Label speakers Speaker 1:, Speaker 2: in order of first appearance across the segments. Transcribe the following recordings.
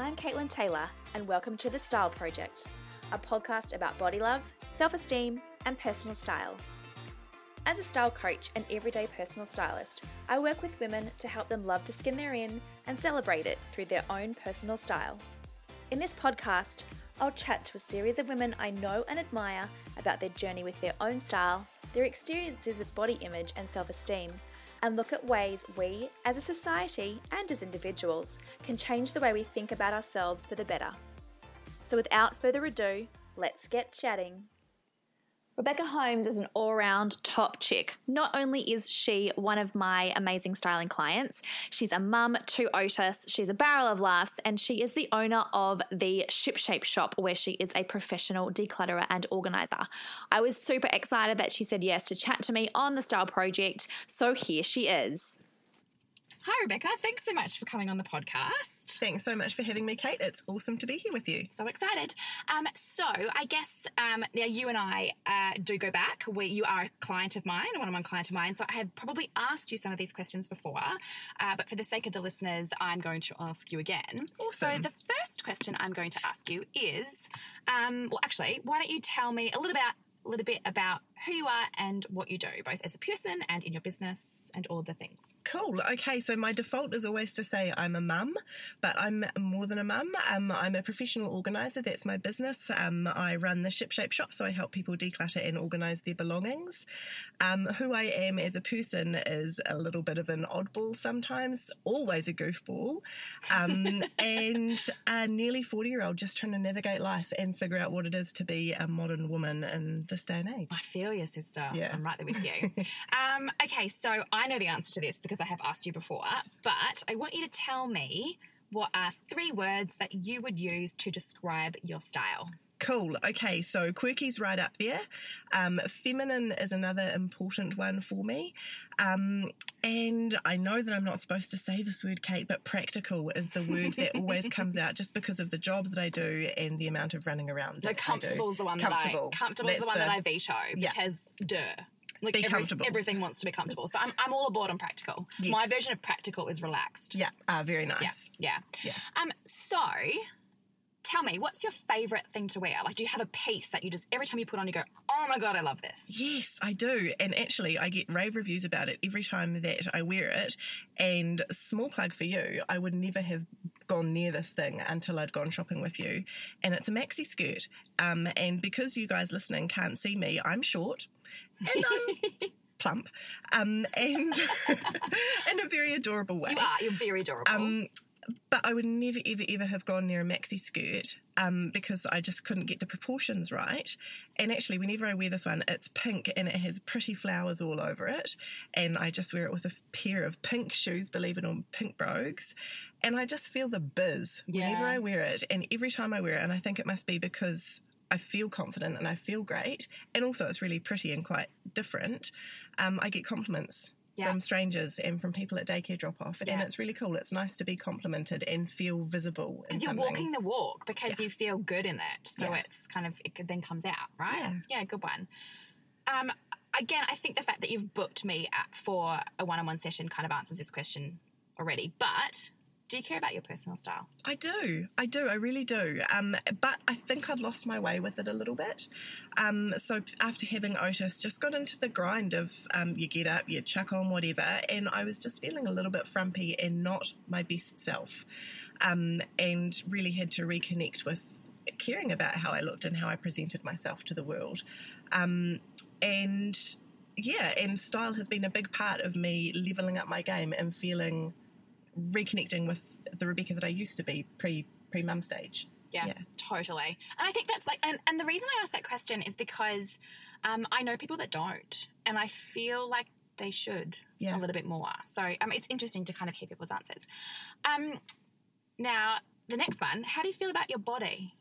Speaker 1: I'm Caitlin Taylor, and welcome to The Style Project, a podcast about body love, self esteem, and personal style. As a style coach and everyday personal stylist, I work with women to help them love the skin they're in and celebrate it through their own personal style. In this podcast, I'll chat to a series of women I know and admire about their journey with their own style, their experiences with body image and self esteem, and look at ways we, as a society and as individuals, can change the way we think about ourselves for the better. So, without further ado, let's get chatting. Rebekah Holmes is an all round top chick. Not only is she one of my amazing styling clients, she's a mum to Otis, she's a barrel of laughs, and she is the owner of the Ship Shape Shoppe where she is a professional declutterer and organizer. I was super excited that she said yes to chat to me on the Style Project, so here she is.
Speaker 2: Hi, Rebekah. Thanks so much for coming on the podcast.
Speaker 3: Thanks so much for having me, Kate. It's awesome to be here with you.
Speaker 2: So excited. Um, so, I guess um, now you and I uh, do go back. We, you are a client of mine, a one-on-one client of mine. So I have probably asked you some of these questions before, uh, but for the sake of the listeners, I'm going to ask you again.
Speaker 3: Awesome.
Speaker 2: So the first question I'm going to ask you is, um, well, actually, why don't you tell me a little about a little bit about who you are and what you do, both as a person and in your business and all of the things.
Speaker 3: Cool. Okay, so my default is always to say I'm a mum, but I'm more than a mum. Um, I'm a professional organizer. That's my business. Um, I run the Ship Shape Shoppe, so I help people declutter and organize their belongings. Um, who I am as a person is a little bit of an oddball sometimes, always a goofball, um, and a nearly 40 year old just trying to navigate life and figure out what it is to be a modern woman in this day and age.
Speaker 2: I feel you, sister.
Speaker 3: Yeah.
Speaker 2: I'm right there with you. um, okay, so I know the answer to this because I have asked you before, but I want you to tell me what are three words that you would use to describe your style.
Speaker 3: Cool. Okay, so quirky's right up there. Um, feminine is another important one for me. Um, and I know that I'm not supposed to say this word, Kate, but practical is the word that always comes out just because of the job that I do and the amount of running around.
Speaker 2: So
Speaker 3: that I do.
Speaker 2: comfortable is the one
Speaker 3: Comfortable.
Speaker 2: that I comfortable is the one that I veto
Speaker 3: Yeah.
Speaker 2: because duh. Like
Speaker 3: Be
Speaker 2: every-
Speaker 3: comfortable.
Speaker 2: everything wants to be comfortable. So I'm, I'm all aboard on practical.
Speaker 3: Yes.
Speaker 2: My version of practical is relaxed.
Speaker 3: Yeah, ah, very nice.
Speaker 2: Yeah.
Speaker 3: nice.
Speaker 2: Yeah.
Speaker 3: Yeah.
Speaker 2: Um, so tell me, what's your favorite thing to wear? Like, do you have a piece that you just every time you put on, you go, "Oh my god, I love this."
Speaker 3: Yes, I do. And actually, I get rave reviews about it every time that I wear it. And small plug for you, I would never have gone near this thing until I'd gone shopping with you. And it's a maxi skirt. Um, and because you guys listening can't see me, I'm short and I'm plump um, and in a very adorable way.
Speaker 2: You are. You're very adorable.
Speaker 3: Um, but I would never, ever, ever have gone near a maxi skirt um, because I just couldn't get the proportions right. And actually, whenever I wear this one, it's pink and it has pretty flowers all over it. And I just wear it with a pair of pink shoes, believe it or not, pink brogues. And I just feel the bizz whenever I wear it. And every time I wear it, and I think it must be because I feel confident and I feel great. And also, it's really pretty and quite different. Um, I get compliments
Speaker 2: Yeah.
Speaker 3: from strangers and from people at daycare drop off. And it's really cool. It's nice to be complimented and feel visible.
Speaker 2: because you're
Speaker 3: something.
Speaker 2: walking the walk because
Speaker 3: Yeah.
Speaker 2: you feel good in it. So
Speaker 3: Yeah.
Speaker 2: it's kind of it then comes out, right?
Speaker 3: Yeah.
Speaker 2: good one. Um, again, I think the fact that you've booked me for a one-on-one session kind of answers this question already. But do you care about your personal style?
Speaker 3: I do. I do. I really do. Um, but I think I'd lost my way with it a little bit. Um, so after having Otis, just got into the grind of um, you get up, you chuck on whatever, and I was just feeling a little bit frumpy and not my best self, um, and really had to reconnect with caring about how I looked and how I presented myself to the world, um, and yeah, and style has been a big part of me leveling up my game and feeling reconnecting with the Rebekah that I used to be pre pre mum stage.
Speaker 2: Yeah,
Speaker 3: Yeah.
Speaker 2: totally. And I think that's like, and, and the reason I asked that question is because um, I know people that don't, and I feel like they should
Speaker 3: Yeah.
Speaker 2: a little bit more. So um, it's interesting to kind of hear people's answers. Um, now, the next one, how do you feel about your body?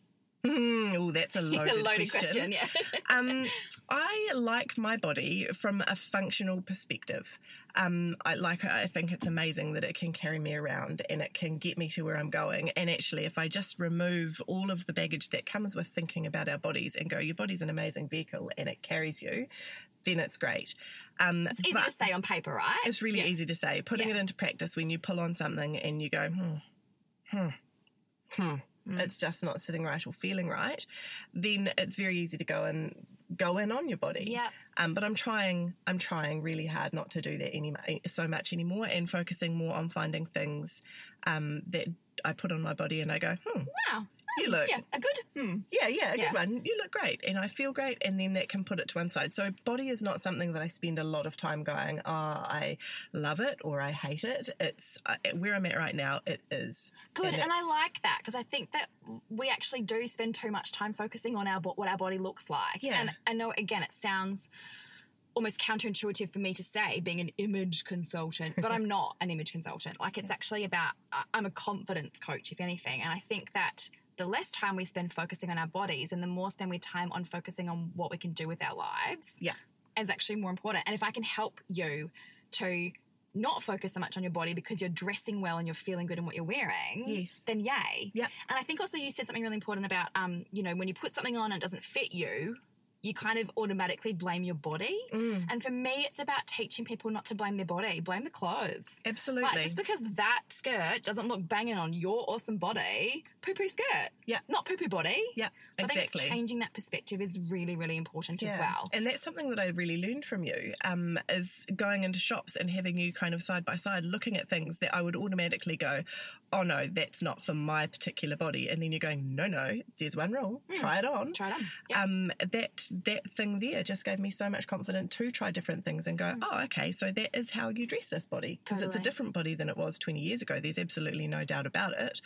Speaker 3: oh, that's a loaded,
Speaker 2: a loaded question. yeah.
Speaker 3: um, I like my body from a functional perspective. Um, I like. I think it's amazing that it can carry me around and it can get me to where I'm going. And actually, if I just remove all of the baggage that comes with thinking about our bodies and go, your body's an amazing vehicle and it carries you, then it's great. Um,
Speaker 2: It's easy to say on paper, right?
Speaker 3: it's really
Speaker 2: Yeah.
Speaker 3: easy to say. Putting
Speaker 2: Yeah.
Speaker 3: it into practice when you pull on something and you go, hmm, hmm, hmm,
Speaker 2: Mm.
Speaker 3: it's just not sitting right or feeling right, then it's very easy to go and go in on your body.
Speaker 2: Yeah.
Speaker 3: Um, but I'm trying, I'm trying really hard not to do that any so much anymore, and focusing more on finding things um, that I put on my body, and I go, hmm,
Speaker 2: Wow.
Speaker 3: You look,
Speaker 2: Yeah. A good. Hmm.
Speaker 3: yeah, yeah, a
Speaker 2: Yeah.
Speaker 3: good one. You look great, and I feel great, and then that can put it to one side. So body is not something that I spend a lot of time going, oh, I love it or I hate it. It's uh, where I'm at right now. It is
Speaker 2: Good,
Speaker 3: And
Speaker 2: and, I like that because I think that we actually do spend too much time focusing on our what our body looks like.
Speaker 3: Yeah.
Speaker 2: And I know again it sounds almost counterintuitive for me to say being an image consultant, but I'm not an image consultant. Like it's actually about I'm a confidence coach if anything, and I think that the less time we spend focusing on our bodies and the more spend we time on focusing on what we can do with our lives
Speaker 3: Yeah.
Speaker 2: is actually more important. And if I can help you to not focus so much on your body because you're dressing well and you're feeling good in what you're wearing,
Speaker 3: Yes.
Speaker 2: then yay.
Speaker 3: Yeah.
Speaker 2: And I think also you said something really important about, um, you know, when you put something on and it doesn't fit you, you kind of automatically blame your body.
Speaker 3: Mm,
Speaker 2: And for me, it's about teaching people not to blame their body, blame the clothes.
Speaker 3: absolutely.
Speaker 2: Like just because that skirt doesn't look banging on your awesome body, poo poo skirt.
Speaker 3: Yeah.
Speaker 2: Not poo poo body.
Speaker 3: yeah,
Speaker 2: So I think it's changing that perspective is really, really important as well.
Speaker 3: And that's something that I really learned from you um, is going into shops and having you kind of side by side looking at things that I would automatically go, oh no, that's not for my particular body. And then you're going, no, no, there's one rule,
Speaker 2: Hmm.
Speaker 3: try it on.
Speaker 2: Try it on. Yeah.
Speaker 3: Um, that that thing there just gave me so much confidence to try different things and go, mm. oh, okay, so that is how you dress this body because it's a. Different body than it was 20 years ago. There's absolutely no doubt about it.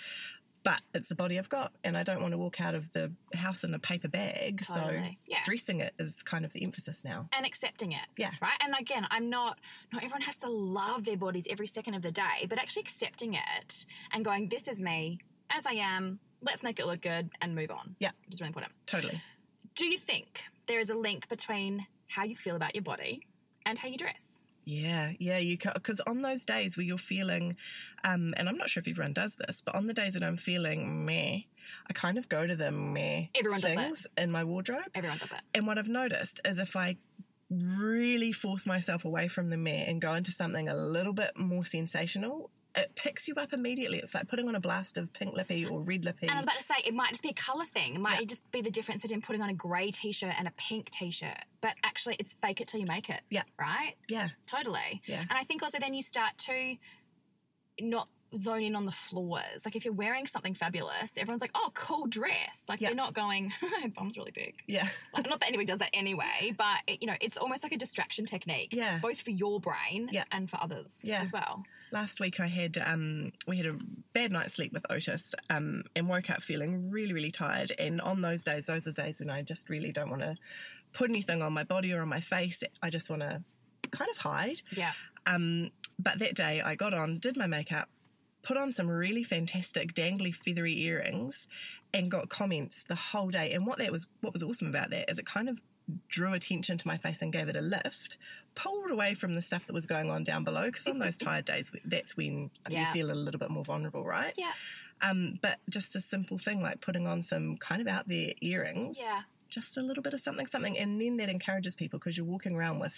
Speaker 3: But it's the body I've got, and I don't want to walk out of the house in a paper bag. So
Speaker 2: Yeah.
Speaker 3: dressing it is kind of the emphasis now.
Speaker 2: and accepting it.
Speaker 3: Yeah.
Speaker 2: Right. And again, I'm not, not everyone has to love their bodies every second of the day, but actually accepting it and going, this is me as I am. Let's make it look good and move on.
Speaker 3: Yeah.
Speaker 2: Which is really important.
Speaker 3: Totally.
Speaker 2: Do you think there is a link between how you feel about your body and how you dress?
Speaker 3: Yeah, yeah, you because on those days where you're feeling, um, and I'm not sure if everyone does this, but on the days that I'm feeling meh, I kind of go to the meh
Speaker 2: Everyone does
Speaker 3: things in my wardrobe.
Speaker 2: Everyone does it.
Speaker 3: And what I've noticed is if I really force myself away from the meh and go into something a little bit more sensational, it picks you up immediately. It's like putting on a blast of pink lippy or red lippy.
Speaker 2: And I was about to say, it might just be a colour thing. It might
Speaker 3: Yeah.
Speaker 2: just be the difference between putting on a grey t shirt and a pink t shirt. But actually, it's fake it till you make it.
Speaker 3: Yeah.
Speaker 2: Right?
Speaker 3: yeah,
Speaker 2: Totally.
Speaker 3: Yeah.
Speaker 2: And I think also then you start to not zone in on the flaws. Like if you're wearing something fabulous, everyone's like, oh, cool dress. Like
Speaker 3: Yeah.
Speaker 2: they're not going, bum's really big.
Speaker 3: yeah,
Speaker 2: Like, not that anybody does that anyway, but it, you know, it's almost like a distraction technique.
Speaker 3: Yeah.
Speaker 2: Both for your brain
Speaker 3: Yeah.
Speaker 2: and for others
Speaker 3: Yeah.
Speaker 2: as well.
Speaker 3: Last week I had um, we had a bad night's sleep with Otis um, and woke up feeling really really tired. And on those days, those are days when I just really don't want to put anything on my body or on my face. I just want to kind of hide.
Speaker 2: Yeah.
Speaker 3: Um, but that day I got on, did my makeup, put on some really fantastic dangly feathery earrings, and got comments the whole day. And what that was, what was awesome about that is it kind of drew attention to my face and gave it a lift, pulled away from the stuff that was going on down below. Because on those tired days, that's when
Speaker 2: Yeah.
Speaker 3: you feel a little bit more vulnerable, right?
Speaker 2: Yeah.
Speaker 3: Um, but just a simple thing like putting on some kind of out there earrings,
Speaker 2: Yeah.
Speaker 3: just a little bit of something, something, and then that encourages people because you're walking around with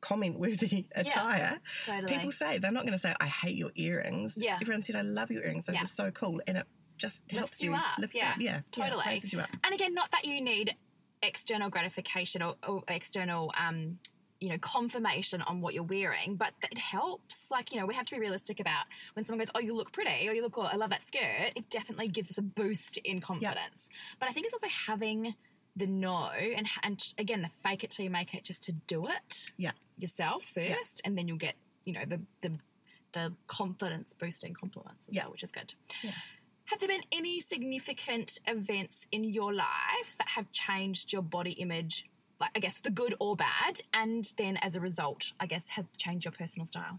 Speaker 3: comment worthy attire.
Speaker 2: Totally.
Speaker 3: People say they're not going to say, "I hate your earrings."
Speaker 2: Yeah.
Speaker 3: Everyone said, "I love your earrings. Those
Speaker 2: Yeah.
Speaker 3: are so cool," and it just helps
Speaker 2: you up,
Speaker 3: lift
Speaker 2: yeah.
Speaker 3: up. Yeah, yeah,
Speaker 2: Totally.
Speaker 3: raises you up.
Speaker 2: And again, not that you need external gratification or, or external, um, you know, confirmation on what you're wearing, but it helps. Like, you know, we have to be realistic about when someone goes, "Oh, you look pretty," or "You look cool," I love that skirt. It definitely gives us a boost in confidence. But I think it's also having the no and and again the fake it till you make it, just to do it
Speaker 3: Yeah.
Speaker 2: yourself first, and then you'll get you know the the the confidence boosting compliments as
Speaker 3: Yeah.
Speaker 2: well, which is good.
Speaker 3: Yeah.
Speaker 2: Have there been any significant events in your life that have changed your body image, like I guess for good or bad, and then as a result, I guess have changed your personal style?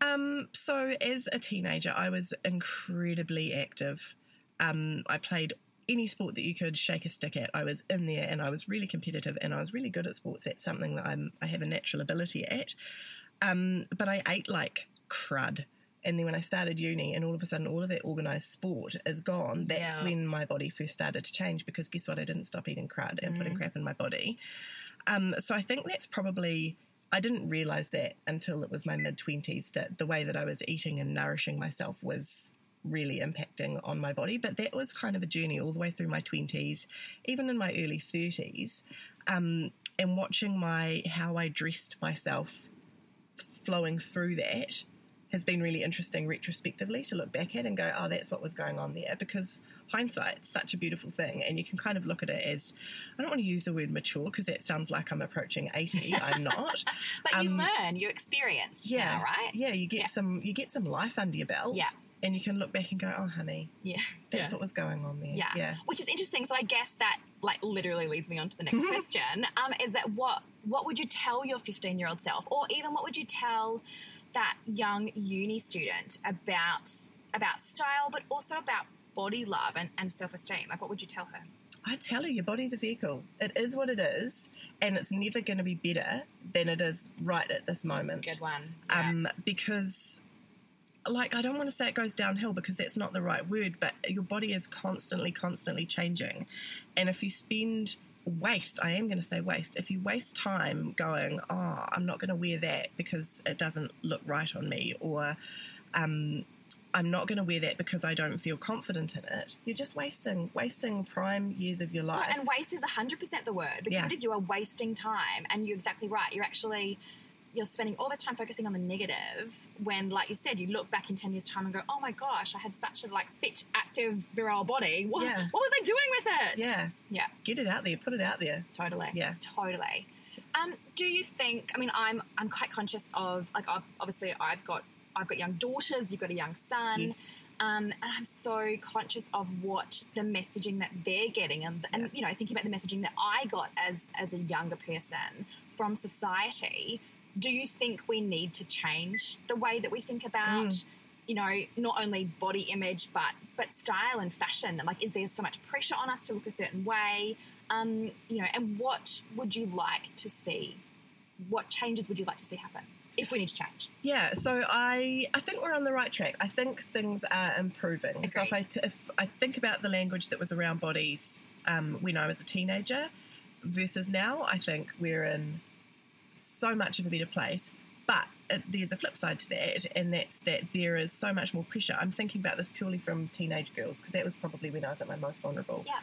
Speaker 3: Um, so as a teenager, I was incredibly active. Um, I played any sport that you could shake a stick at. I was in there, and I was really competitive, and I was really good at sports. That's something that I'm I have a natural ability at. Um, but I ate like crud. And then when I started uni, and all of a sudden, all of that organised sport is gone. That's
Speaker 2: Yeah.
Speaker 3: when my body first started to change. Because guess what? I didn't stop eating crud and putting
Speaker 2: Mm.
Speaker 3: crap in my body. Um, so I think that's probably I didn't realize that until it was my mid 20s that the way that I was eating and nourishing myself was really impacting on my body. But that was kind of a journey all the way through my 20s, even in my early 30s. Um, and watching my how I dressed myself flowing through that has been really interesting retrospectively to look back at and go, oh, that's what was going on there. Because hindsight's such a beautiful thing, and you can kind of look at it as I don't want to use the word mature because that sounds like I'm approaching eighty. I'm not.
Speaker 2: but you um, learn, you experience,
Speaker 3: yeah,
Speaker 2: now, right?
Speaker 3: Yeah, you get yeah. some, you get some life under your belt.
Speaker 2: Yeah.
Speaker 3: And you can look back and go, oh, honey,
Speaker 2: yeah,
Speaker 3: that's
Speaker 2: yeah.
Speaker 3: what was going on there.
Speaker 2: Yeah.
Speaker 3: yeah,
Speaker 2: which is interesting. So I guess that like literally leads me on to the next question. Um, is that what what would you tell your 15 year old self, or even what would you tell that young uni student about about style, but also about body love and, and self esteem? Like, what would you tell her?
Speaker 3: I tell her, your body's a vehicle. It is what it is, and it's never going to be better than it is right at this moment.
Speaker 2: Good one.
Speaker 3: Yeah. Um, because, like, I don't want to say it goes downhill because that's not the right word, but your body is constantly, constantly changing. And if you spend waste, I am going to say waste, if you waste time going, oh, I'm not going to wear that because it doesn't look right on me, or, um, I'm not going to wear that because I don't feel confident in it. You're just wasting wasting prime years of your life.
Speaker 2: Well, and waste is 100% the word because yeah. it is you are wasting time and you're exactly right. You're actually you're spending all this time focusing on the negative when like you said you look back in 10 years time and go oh my gosh i had such a like fit active virile body. What, yeah. what was i doing with it?
Speaker 3: Yeah.
Speaker 2: Yeah.
Speaker 3: Get it out there. Put it out there.
Speaker 2: Totally.
Speaker 3: Yeah.
Speaker 2: Totally. Um, do you think i mean i'm i'm quite conscious of like obviously i've got I've got young daughters, you've got a young son.
Speaker 3: Yes.
Speaker 2: Um, and I'm so conscious of what the messaging that they're getting, and, and you know, thinking about the messaging that I got as as a younger person from society. Do you think we need to change the way that we think about, mm. you know, not only body image but but style and fashion? And like, is there so much pressure on us to look a certain way? Um, you know, and what would you like to see? What changes would you like to see happen? if we need to change.
Speaker 3: Yeah, so I I think we're on the right track. I think things are improving.
Speaker 2: Agreed.
Speaker 3: So if I, t- if I think about the language that was around bodies um, when I was a teenager versus now, I think we're in so much of a better place. But it, there's a flip side to that, and that's that there is so much more pressure. I'm thinking about this purely from teenage girls because that was probably when I was at my most vulnerable.
Speaker 2: Yeah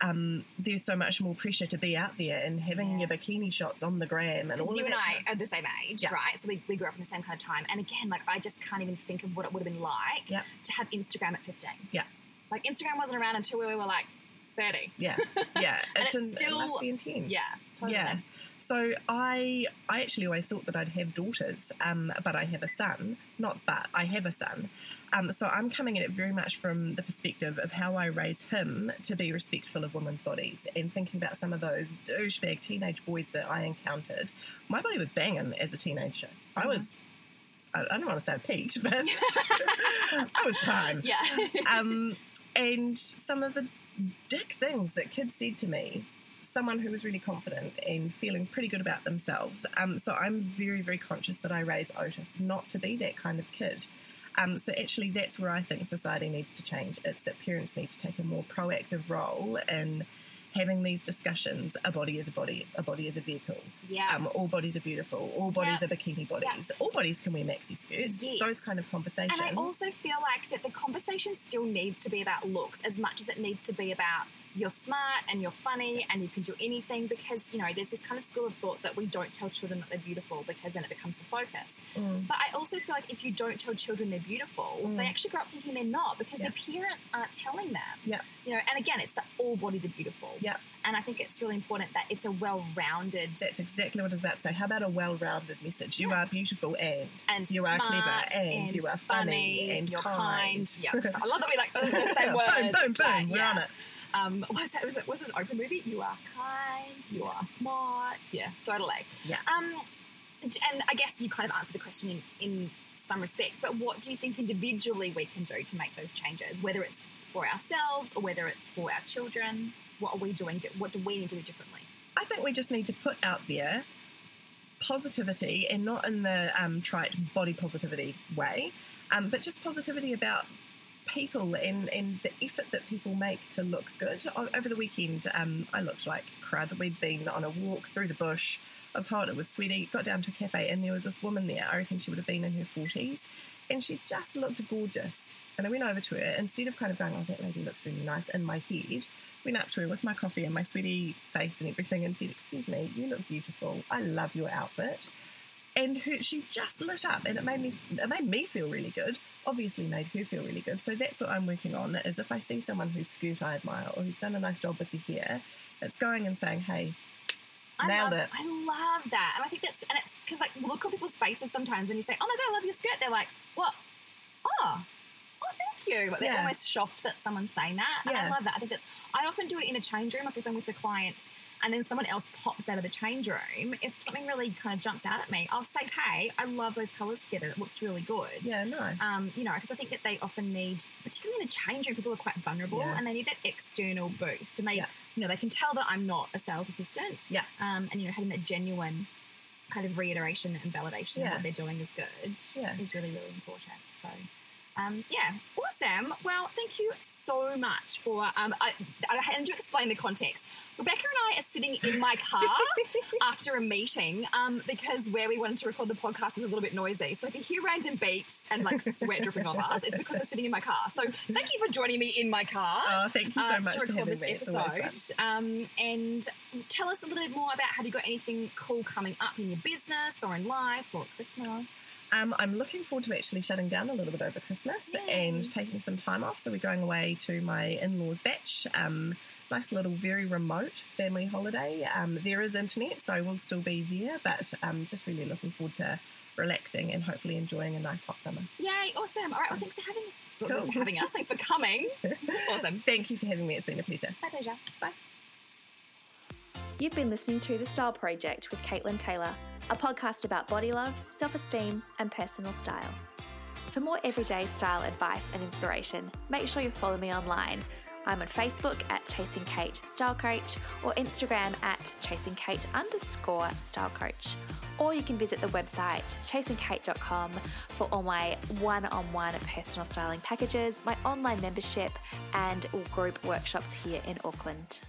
Speaker 3: um, there's so much more pressure to be out there and having yes. your bikini shots on the gram and all
Speaker 2: you
Speaker 3: and
Speaker 2: I are the same age, yeah. right? So we, we grew up in the same kind of time. And again, like I just can't even think of what it would have been like
Speaker 3: yeah.
Speaker 2: to have Instagram at 15.
Speaker 3: Yeah.
Speaker 2: Like Instagram wasn't around until we were like 30.
Speaker 3: Yeah. Yeah.
Speaker 2: it's, it's still,
Speaker 3: it must be intense.
Speaker 2: Yeah. Totally.
Speaker 3: Yeah. So I I actually always thought that I'd have daughters, um, but I have a son. Not but I have a son. Um, so I'm coming at it very much from the perspective of how I raise him to be respectful of women's bodies and thinking about some of those douchebag teenage boys that I encountered. My body was banging as a teenager. Mm-hmm. I was. I, I don't want to say I peaked, but I was prime.
Speaker 2: Yeah.
Speaker 3: um, and some of the dick things that kids said to me someone who was really confident and feeling pretty good about themselves. Um, so I'm very, very conscious that I raise Otis not to be that kind of kid. Um, so actually, that's where I think society needs to change. It's that parents need to take a more proactive role in having these discussions. A body is a body. A body is a vehicle.
Speaker 2: Yeah.
Speaker 3: Um, all bodies are beautiful. All bodies are bikini bodies. All bodies can wear maxi skirts.
Speaker 2: Yes.
Speaker 3: Those kind of conversations.
Speaker 2: And I also feel like that the conversation still needs to be about looks as much as it needs to be about you're smart and you're funny and you can do anything because you know there's this kind of school of thought that we don't tell children that they're beautiful because then it becomes the focus
Speaker 3: mm.
Speaker 2: but i also feel like if you don't tell children they're beautiful mm. they actually grow up thinking they're not because yeah. their parents aren't telling them
Speaker 3: yeah
Speaker 2: you know and again it's that all bodies are beautiful
Speaker 3: yeah
Speaker 2: and I think it's really important that it's a well-rounded.
Speaker 3: That's exactly what I was about to say. How about a well-rounded message? You yeah. are beautiful and,
Speaker 2: and
Speaker 3: you
Speaker 2: are
Speaker 3: clever and,
Speaker 2: and,
Speaker 3: you are
Speaker 2: funny,
Speaker 3: and
Speaker 2: you're
Speaker 3: kind.
Speaker 2: kind. Yeah, I love that we like oh, the same words.
Speaker 3: boom, boom, boom. Like, We're
Speaker 2: yeah.
Speaker 3: on it.
Speaker 2: Um, was that was it was an open movie? You are kind. You are smart. Yeah, totally.
Speaker 3: Yeah.
Speaker 2: Um, and I guess you kind of answered the question in, in some respects, but what do you think individually we can do to make those changes? Whether it's for ourselves or whether it's for our children, what are we doing? What do we need to do differently?
Speaker 3: I think we just need to put out there positivity and not in the um, trite body positivity way, um, but just positivity about people and, the effort that people make to look good. Over the weekend, um, I looked like crud. We'd been on a walk through the bush I was hot, it was sweaty. Got down to a cafe, and there was this woman there. I reckon she would have been in her 40s, and she just looked gorgeous. And I went over to her, instead of kind of going, Oh, that lady looks really nice in my head, went up to her with my coffee and my sweaty face and everything and said, Excuse me, you look beautiful. I love your outfit and her, she just lit up and it made me it made me feel really good. Obviously made her feel really good. So that's what i'm working on is if i see someone whose skirt i admire or who's done a nice job with the hair it's going and saying hey
Speaker 2: I love,
Speaker 3: it.
Speaker 2: I love that, and I think that's and it's because like look on people's faces sometimes, and you say, "Oh my god, I love your skirt." They're like, "What? Oh, thank you." But they're
Speaker 3: Yeah.
Speaker 2: almost shocked that someone's saying that, and I love that. I think that's. I often do it in a change room, like if I'm with a client, and then someone else pops out of the change room. If something really kind of jumps out at me, I'll say, "Hey, I love those colours together. It looks really good."
Speaker 3: yeah nice
Speaker 2: Um, you know, because I think that they often need, particularly in a change room, people are quite vulnerable
Speaker 3: Yeah.
Speaker 2: and they need that external boost. And they,
Speaker 3: Yeah.
Speaker 2: you know, they can tell that I'm not a sales assistant.
Speaker 3: Yeah.
Speaker 2: Um, and you know, having that genuine kind of reiteration and validation of what they're doing is good.
Speaker 3: Yeah.
Speaker 2: Is really really important. So. Um, yeah, awesome. Well, thank you so much for. Um, I, I had to explain the context. Rebekah and I are sitting in my car after a meeting um, because where we wanted to record the podcast was a little bit noisy. So if you hear random beats and like sweat dripping off us, it's because we're sitting in my car. So thank you for joining me in my car.
Speaker 3: oh thank you so
Speaker 2: uh,
Speaker 3: much
Speaker 2: to
Speaker 3: for
Speaker 2: record this
Speaker 3: me it's always fun
Speaker 2: episode, um, and tell us a little bit more about have you got anything cool coming up in your business or in life or Christmas?
Speaker 3: Um, I'm looking forward to actually shutting down a little bit over Christmas
Speaker 2: Yay.
Speaker 3: and taking some time off. So we're going away to my in-laws' bach. Um, nice little, very remote family holiday. Um, there is internet, so I will still be there, but um, just really looking forward to relaxing and hopefully enjoying a nice hot summer.
Speaker 2: Yay! Awesome. All right. Well, thanks for having us.
Speaker 3: Cool.
Speaker 2: thanks for having us. Thanks for coming. Awesome.
Speaker 3: Thank you for having me. It's been a pleasure.
Speaker 2: My pleasure. Bye.
Speaker 1: You've been listening to The Style Project with Caitlin Taylor, a podcast about body love, self esteem, and personal style. For more everyday style advice and inspiration, make sure you follow me online. I'm on Facebook at Chasing Kate Style Coach or Instagram at Chasing Kate underscore Style Coach. Or you can visit the website chasingkate.com for all my one on one personal styling packages, my online membership, and group workshops here in Auckland.